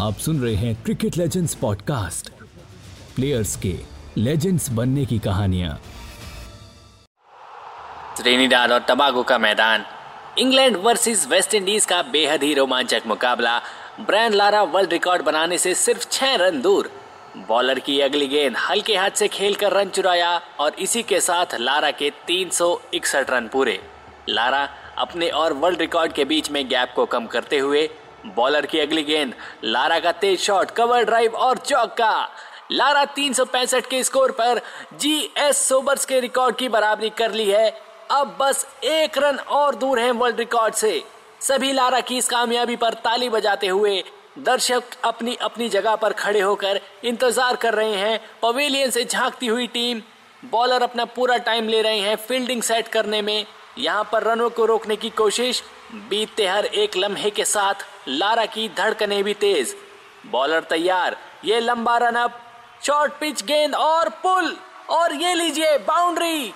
आप सुन रहे हैं क्रिकेट लेजेंड्स पॉडकास्ट प्लेयर्स के लेजेंड्स बनने की कहानियाँ। त्रिनिडाद और टबागो का मैदान। इंग्लैंड वर्सेस वेस्ट इंडीज का बेहद ही रोमांचक मुकाबला। ब्रैंड लारा वर्ल्ड रिकॉर्ड बनाने से सिर्फ़ छह रन दूर। बॉलर की अगली गेंद हल्के हाथ से खेलकर रन चुराया और इसी के साथ लारा के तीन सौ इकसठ रन पूरे। लारा अपने और वर्ल्ड रिकॉर्ड के बीच में गैप को कम करते हुए बॉलर की अगली गेंद, लारा का तेज शॉट कवर ड्राइव और चौका लारा तीन सौ पैंसठ के स्कोर पर जी एस सोबर्स के रिकॉर्ड की बराबरी कर ली है। अब बस एक रन और दूर है वर्ल्ड रिकॉर्ड से। सभी लारा की इस कामयाबी पर ताली बजाते हुए, दर्शक अपनी अपनी जगह पर खड़े होकर इंतज़ार कर रहे हैं। पवेलियन से झांकती हुई टीम बॉलर अपना पूरा टाइम ले रहे हैं फील्डिंग सेट करने में। यहाँ पर रनों को रोकने की कोशिश, बीतते हर एक लम्हे के साथ लारा की धड़कने भी तेज। बॉलर तैयार, ये लंबा रन अप शॉर्ट पिच, गेंद और पुल, और ये लीजिए बाउंड्री।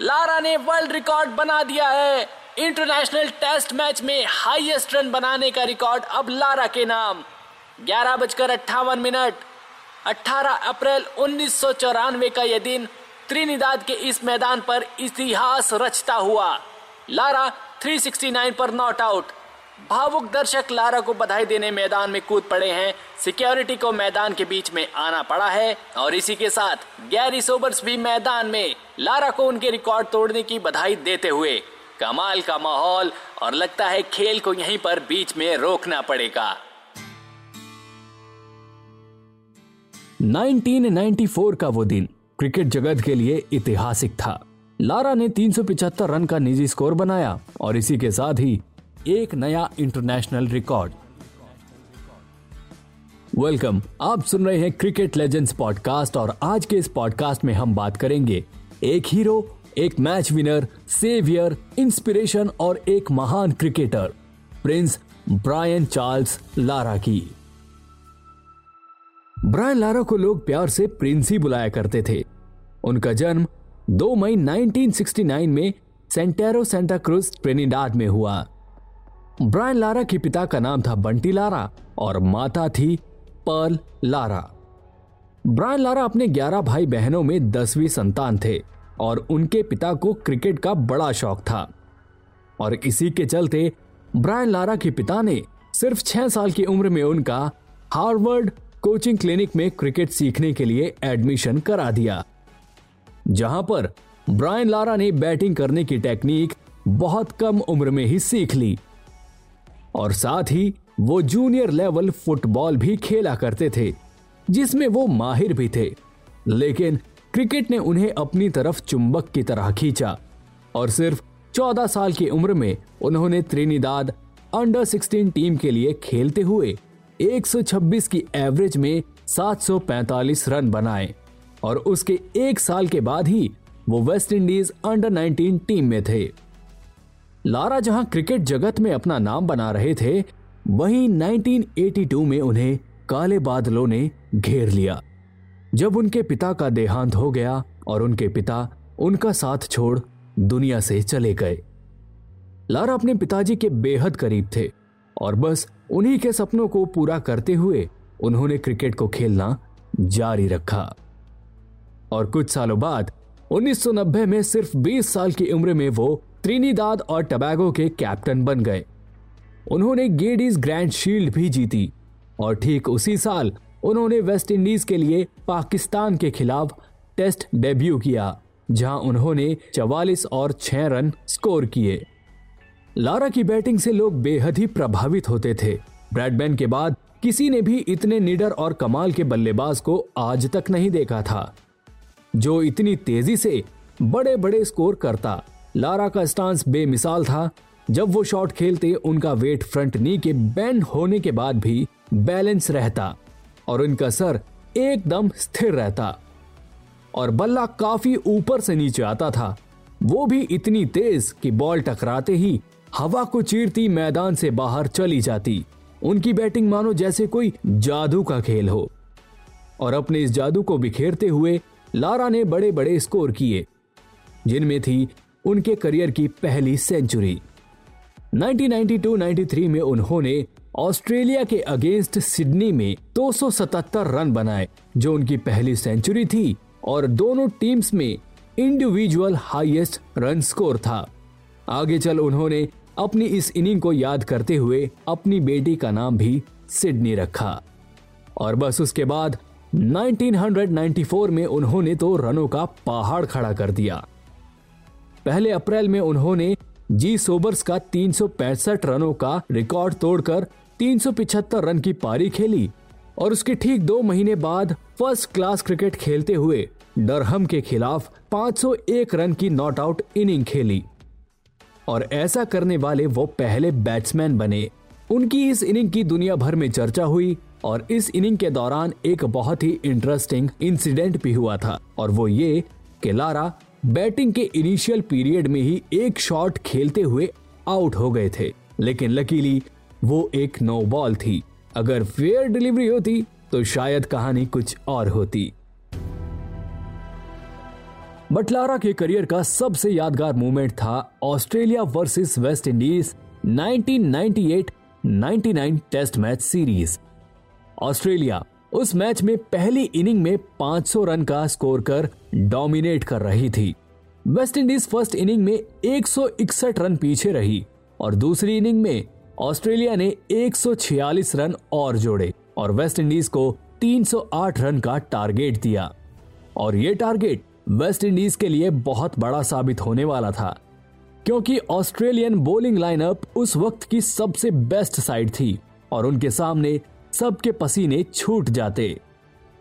लारा ने वर्ल्ड रिकॉर्ड बना दिया है, इंटरनेशनल टेस्ट मैच में हाईएस्ट रन बनाने का रिकॉर्ड अब लारा के नाम। ग्यारह बजकर अट्ठावन मिनट 18 अप्रैल उन्नीस सौ चौरानवे का यह दिन त्रिनिदाद के इस मैदान पर इतिहास रचता हुआ। लारा 369 पर नॉट आउट भावुक दर्शक लारा को बधाई देने मैदान में कूद पड़े हैं। सिक्योरिटी को मैदान के बीच में आना पड़ा है और इसी के साथ गैरी सोबर्स भी मैदान में लारा को उनके रिकॉर्ड तोड़ने की बधाई देते हुए। कमाल का माहौल और लगता है खेल को यहीं पर बीच में रोकना पड़ेगा। 1994 का वो दिन। क्रिकेट जगत के लिए ऐतिहासिक था। लारा ने 375 रन का निजी स्कोर बनाया और इसी के साथ ही एक नया इंटरनेशनल रिकॉर्ड। वेलकम, आप सुन रहे हैं क्रिकेट लेजेंड्स पॉडकास्ट और आज के इस पॉडकास्ट में हम बात करेंगे एक हीरो, एक मैच विनर, सेवियर, इंस्पिरेशन और एक महान cricketer, Prince Brian Charles Lara की। ब्रायन लारा को लोग प्यार से प्रिंस ही बुलाया करते थे। उनका जन्म 2 मई 1969 में सेंटेरो सेंटा क्रूज, ट्रेनिडाड में हुआ। ब्रायन लारा के पिता का नाम था बंटी लारा और माता थी पर्ल लारा। ब्रायन लारा अपने 11 भाई बहनों में दसवीं संतान थे और उनके पिता को क्रिकेट का बड़ा शौक था। और इसी के चलते ब्रायन लारा के पिता ने सिर्फ़ छह साल की उम्र में उनका हार्वर्ड कोचिंग क्लिनिक में क्रिकेट सीखने के लिए एडमिशन करा दिया, जहाँ पर ब्रायन लारा ने बैटिंग करने की टेक्निक बहुत कम उम्र में ही सीख ली। और साथ ही वो जूनियर लेवल फुटबॉल भी खेला करते थे, जिसमें वो माहिर भी थे। लेकिन क्रिकेट ने उन्हें अपनी तरफ़ चुंबक की तरह खींचा और सिर्फ़ 14 साल की उम्र में उन्होंने त्रिनिदाद अंडर 16 टीम के लिए खेलते हुए 126 की एवरेज में 745 रन बनाए और उसके एक साल के बाद ही वो वेस्ट इंडीज अंडर 19 टीम में थे। लारा जहाँ क्रिकेट जगत में अपना नाम बना रहे थे, वहीं 1982 में उन्हें काले बादलों ने घेर लिया। जब उनके पिता का देहांत हो गया और उनके पिता उनका साथ छोड़ दुनिया से चले गए। लारा अपने पिताजी के बेहद करीब थे। और बस उन्हीं के सपनों को पूरा करते हुए उन्होंने क्रिकेट को खेलना जारी रखा। और कुछ सालों बाद 1990 में सिर्फ़ 20 साल की उम्र में वो त्रिनीदाद और टबैगो के कैप्टन बन गए। उन्होंने गेडीज ग्रैंड शील्ड भी जीती और ठीक उसी साल उन्होंने वेस्ट इंडीज के लिए पाकिस्तान के खिलाफ टेस्ट डेब्यू किया, जहाँ उन्होंने 44 और 6 रन स्कोर किए। लारा की बैटिंग से लोग बेहद ही प्रभावित होते थे। ब्रैडमैन के बाद किसी ने भी इतने निडर और कमाल के बल्लेबाज को आज तक नहीं देखा था। जो इतनी तेज़ी से बड़े बड़े स्कोर करता, लारा का स्टांस बेमिसाल था। जब वो शॉट खेलते, उनका वेट फ्रंट नी के बैंड होने के बाद भी बैलेंस रहता और उनका सर एकदम स्थिर रहता और बल्ला काफ़ी ऊपर से नीचे आता था। वो भी इतनी तेज कि बॉल टकराते ही हवा को चीरती मैदान से बाहर चली जाती। उनकी बैटिंग मानो जैसे कोई जादू का खेल हो। और अपने इस जादू को बिखेरते हुए लारा ने बड़े बड़े स्कोर किए, जिनमें थी उनके करियर की पहली सेंचुरी। 1992-93 में उन्होंने ऑस्ट्रेलिया के अगेंस्ट सिडनी में 277 रन बनाए, जो उनकी पहली सेंचुरी थी, और दोनों टीम्स में इंडिविजुअल हाईएस्ट रन स्कोर था। आगे चल उन्होंने अपनी इस इनिंग को याद करते हुए अपनी बेटी का नाम भी सिडनी रखा। और बस उसके बाद 1994 में उन्होंने तो रनों का पहाड़ खड़ा कर दिया। पहले अप्रैल में उन्होंने जी सोबर्स का तीन सौ पैंसठ रनों का रिकॉर्ड तोड़कर 375 रन की पारी खेली और उसके ठीक दो महीने बाद फ़र्स्ट क्लास क्रिकेट खेलते हुए डरहम के खिलाफ 501 रन की नॉट आउट इनिंग खेली। और ऐसा करने वाले वो पहले बैट्समैन बने। उनकी इस इनिंग की दुनिया भर में चर्चा हुई और इस इनिंग के दौरान एक बहुत ही इंटरेस्टिंग इंसिडेंट भी हुआ था। और वो ये कि लारा बैटिंग के इनिशियल पीरियड में ही एक शॉट खेलते हुए आउट हो गए थे। लेकिन लकीली वो एक नो बॉल थी। अगर फेयर डिलीवरी होती तो शायद कहानी कुछ और होती। बटलारा के करियर का सबसे यादगार मोमेंट था Australia versus West Indies 1998-99 test match series. Australia उस मैच में पहली इनिंग में 500 रन का स्कोर कर डोमिनेट कर रही थी। वेस्ट इंडीज फ़र्स्ट इनिंग में 161 रन पीछे रही और दूसरी इनिंग में ऑस्ट्रेलिया ने 146 रन और जोड़े और वेस्ट इंडीज को 308 रन का टारगेट दिया। और ये टारगेट वेस्ट इंडीज के लिए बहुत बड़ा साबित होने वाला था, क्योंकि ऑस्ट्रेलियन बोलिंग लाइनअप उस वक्त की सबसे बेस्ट साइड थी और उनके सामने सबके पसीने छूट जाते।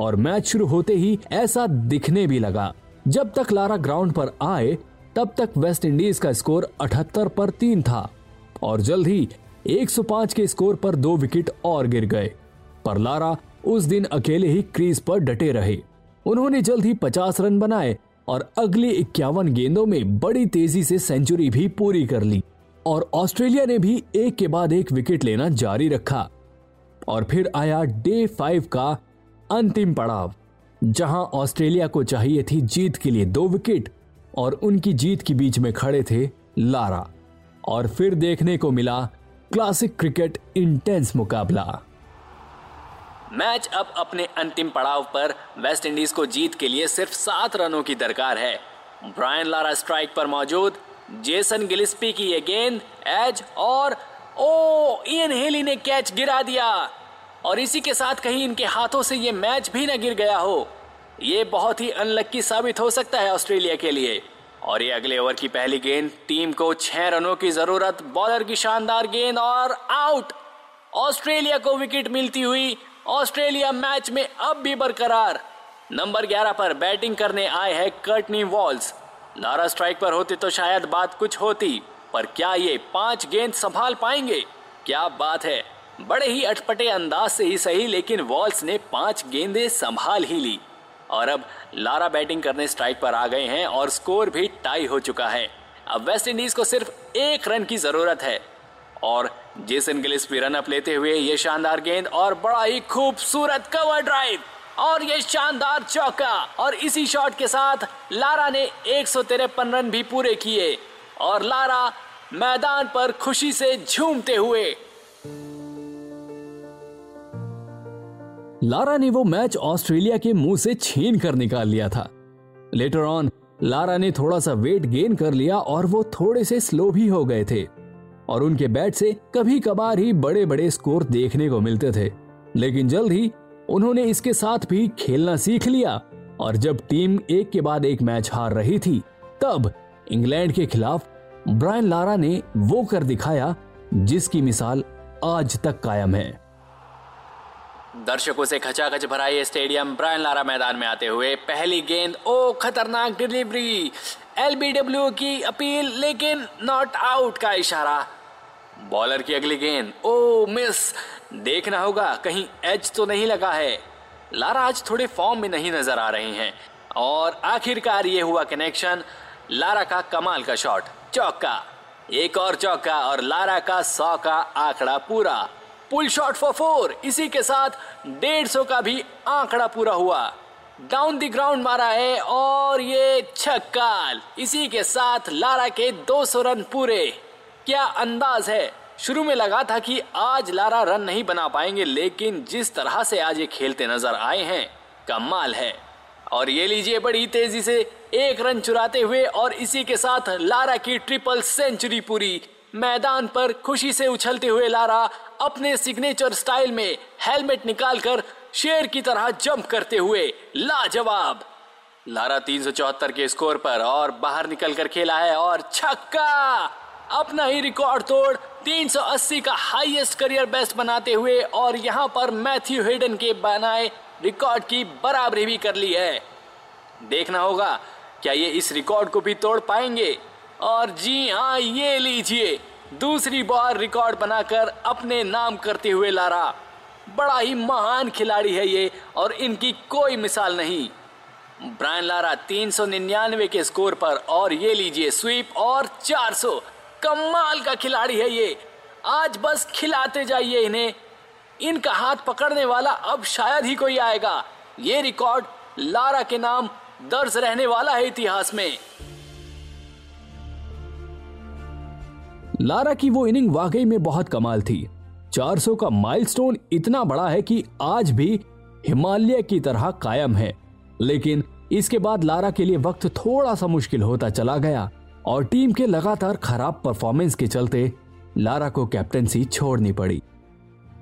और मैच शुरू होते ही ऐसा दिखने भी लगा। जब तक लारा ग्राउंड पर आए, तब तक वेस्ट इंडीज का स्कोर 78 पर तीन था और जल्द ही 105 के स्कोर पर दो विकेट और गिर गए। पर लारा उस दिन अकेले ही क्रीज पर डटे रहे। उन्होंने जल्द ही 50 रन बनाए और अगले इक्यावन गेंदों में बड़ी तेज़ी से सेंचुरी भी पूरी कर ली और ऑस्ट्रेलिया ने भी एक के बाद एक विकेट लेना जारी रखा। और फिर आया डे फाइव का अंतिम पड़ाव, जहाँ ऑस्ट्रेलिया को चाहिए थी जीत के लिए दो विकेट और उनकी जीत के बीच में खड़े थे लारा। और फिर देखने को मिला क्लासिक क्रिकेट इंटेंस मुकाबला। मैच अब अपने अंतिम पड़ाव पर वेस्ट इंडीज को जीत के लिए सिर्फ़ सात रनों की दरकार है। ब्रायन लारा स्ट्राइक पर मौजूद, जेसन गिलिस्पी की ये गेंद, एज और, ओ, इयन हेली ने कैच गिरा दिया। और इसी के साथ कहीं इनके हाथों से ये मैच भी न गिर गया हो। ये बहुत ही अनलक्की साबित हो सकता है ऑस्ट्रेलिया के लिए। और ये अगले ओवर की पहली गेंद, टीम को छह रनों की ज़रूरत, बॉलर की शानदार गेंद और आउट। ऑस्ट्रेलिया को विकेट मिलती हुई ऑस्ट्रेलिया मैच में अब भी बरकरार। नंबर 11 पर बैटिंग करने आए हैं कर्टनी वॉल्स। लारा स्ट्राइक पर होते तो शायद बात कुछ होती, पर क्या ये पाँच गेंद संभाल पाएँगे? क्या बात है। बड़े ही अटपटे अंदाज से ही सही, लेकिन वॉल्स ने पाँच गेंदें संभाल ही ली। और अब लारा बैटिंग करने स्ट्राइक पर आ गए हैं और स्कोर भी टाई हो चुका है। अब वेस्ट इंडीज को सिर्फ़ एक रन की ज़रूरत है। और जेसन गिलिस भी रन अप लेते हुए ये शानदार गेंद और बड़ा ही खूबसूरत कवर ड्राइव और ये शानदार चौका। और इसी शॉट के साथ लारा ने एक सौ तिरपन रन भी पूरे किए। और लारा मैदान पर खुशी से झूमते हुए। लारा ने वो मैच ऑस्ट्रेलिया के मुँह से छीन कर निकाल लिया था। लेटर ऑन लारा ने थोड़ा सा वेट गेन कर लिया और वो थोड़े से स्लो भी हो गए थे। और उनके बैट से कभी कभार ही बड़े बड़े स्कोर देखने को मिलते थे। लेकिन जल्द ही उन्होंने इसके साथ भी खेलना सीख लिया और जब टीम एक के बाद एक मैच हार रही थी, तब इंग्लैंड के खिलाफ ब्रायन लारा ने वो कर दिखाया जिसकी मिसाल आज तक कायम है। दर्शकों से खचाखच भरा ये स्टेडियम ब्रायन लारा मैदान में आते हुए पहली गेंद, ओ, खतरनाक डिलीवरी। एलबीडब्ल्यू की अपील, लेकिन नॉट आउट का इशारा। बॉलर की अगली गेंद। ओ मिस देखना होगा, कहीं एज तो नहीं लगा है। लारा आज थोड़े फॉर्म में नहीं नज़र आ रहे हैं। और आखिरकार ये हुआ कनेक्शन लारा का कमाल का शॉट चौका। एक और चौका और लारा का सौ का आंकड़ा पूरा। पुल शॉट फॉर फोर इसी के साथ डेढ़ सौ का भी आंकड़ा पूरा हुआ। डाउन द ग्राउंड मारा है और ये छक्का इसी के साथ लारा के 200 रन पूरे। क्या अंदाज है? शुरू में लगा था कि आज लारा रन नहीं बना पाएँगे, लेकिन जिस तरह से आज ये खेलते नज़र आए हैं, कमाल है। और ये लीजिए बड़ी तेज़ी से एक रन चुराते हुए और इसी के साथ लारा की ट्रिपल सेंचुरी पूरी मैदान पर खुशी से उछलते हुए लारा अपने सिग्नेचर स्टाइल में हेलमेट निकालकर शेर की तरह जंप करते हुए लाजवाब। लारा तीन सौ चौहत्तर के स्कोर पर और बाहर निकलकर खेला है और छक्का! अपना ही रिकॉर्ड तोड़ 380 का हाईएस्ट करियर बेस्ट बनाते हुए और यहाँ पर मैथ्यू हेडन के बनाए रिकॉर्ड की बराबरी भी कर ली है। देखना होगा, क्या ये इस रिकॉर्ड को भी तोड़ पाएँगे? और जी हाँ ये लीजिए, दूसरी बार रिकॉर्ड बनाकर अपने नाम करते हुए लारा। बड़ा ही महान खिलाड़ी है ये और इनकी कोई मिसाल नहीं। ब्रायन लारा 399 के स्कोर पर और ये लीजिए स्वीप और 400 कमाल का खिलाड़ी है ये। आज बस खिलाते जाइए इन्हें। इनका हाथ पकड़ने वाला अब शायद ही कोई आएगा। ये रिकॉर्ड लारा के नाम दर्ज रहने वाला है इतिहास में। लारा की वो इनिंग वाकई में बहुत कमाल थी। 400 का माइलस्टोन इतना बड़ा है कि आज भी हिमालय की तरह कायम है। लेकिन इसके बाद लारा के लिए वक्त थोड़ा सा मुश्किल होता चला गया। और टीम के लगातार खराब परफॉर्मेंस के चलते लारा को कैप्टनसी छोड़नी पड़ी।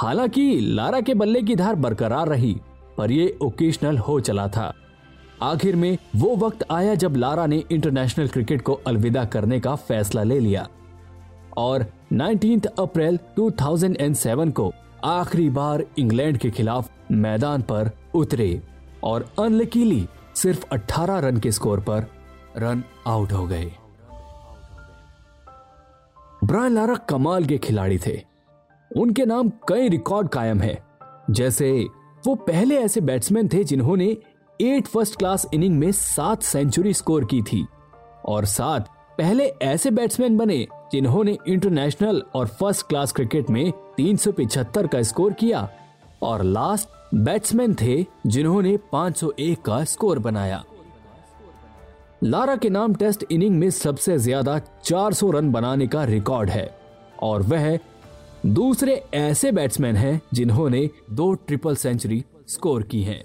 हालाँकि लारा के बल्ले की धार बरकरार रही, पर ये ओकेशनल हो चला था। आखिर में वो वक्त आया जब लारा ने इंटरनेशनल क्रिकेट को अलविदा करने का फैसला ले लिया। और 19 अप्रैल 2007 को आखिरी बार इंग्लैंड के खिलाफ मैदान पर उतरे और अनलकीली सिर्फ़ 18 रन के स्कोर पर रन आउट हो गए। ब्रायन लारा कमाल के खिलाड़ी थे। उनके नाम कई रिकॉर्ड कायम है। जैसे, वो पहले ऐसे बैट्समैन थे जिन्होंने एट फ़र्स्ट क्लास इनिंग में सात सेंचुरी स्कोर की थी। और सात पहले ऐसे बैट्समैन बने जिन्होंने इंटरनेशनल और फ़र्स्ट क्लास क्रिकेट में 375 का स्कोर किया। और लास्ट बैट्समैन थे जिन्होंने 501 का स्कोर बनाया। लारा के नाम टेस्ट इनिंग में सबसे ज़्यादा 400 रन बनाने का रिकॉर्ड है और वह दूसरे ऐसे बैट्समैन हैं जिन्होंने दो ट्रिपल सेंचुरी स्कोर की हैं।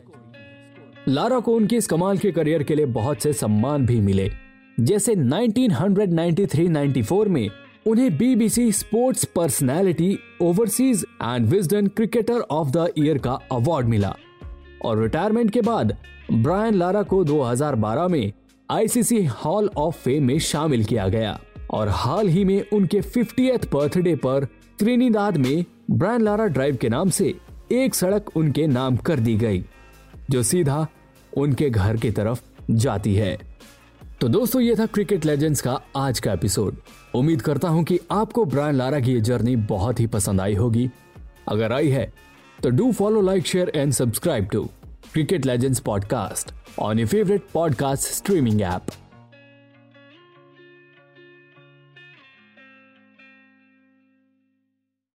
लारा को उनके इस कमाल के करियर के लिए बहुत से सम्मान भी मिले, जैसे 1993-94 में उन्हें BBC sports personality, overseas and Wisden cricketer of the year का अवार्ड मिला और रिटायरमेंट के बाद ब्रायन लारा को 2012 में आईसीसी हॉल ऑफ़ फेम में शामिल किया गया और हाल ही में उनके फिफ्टी बर्थडे पर त्रिनीदाद में ब्रायन लारा ड्राइव के नाम से एक सड़क उनके नाम कर दी गई, जो सीधा उनके घर की तरफ़ जाती है। तो दोस्तों, ये था क्रिकेट लेजेंड्स का आज का एपिसोड उम्मीद करता हूँ कि आपको ब्रायन लारा की ये जर्नी बहुत ही पसंद आई होगी। अगर आई है तो do follow like share and subscribe to Cricket Legends podcast on your favorite podcast streaming app.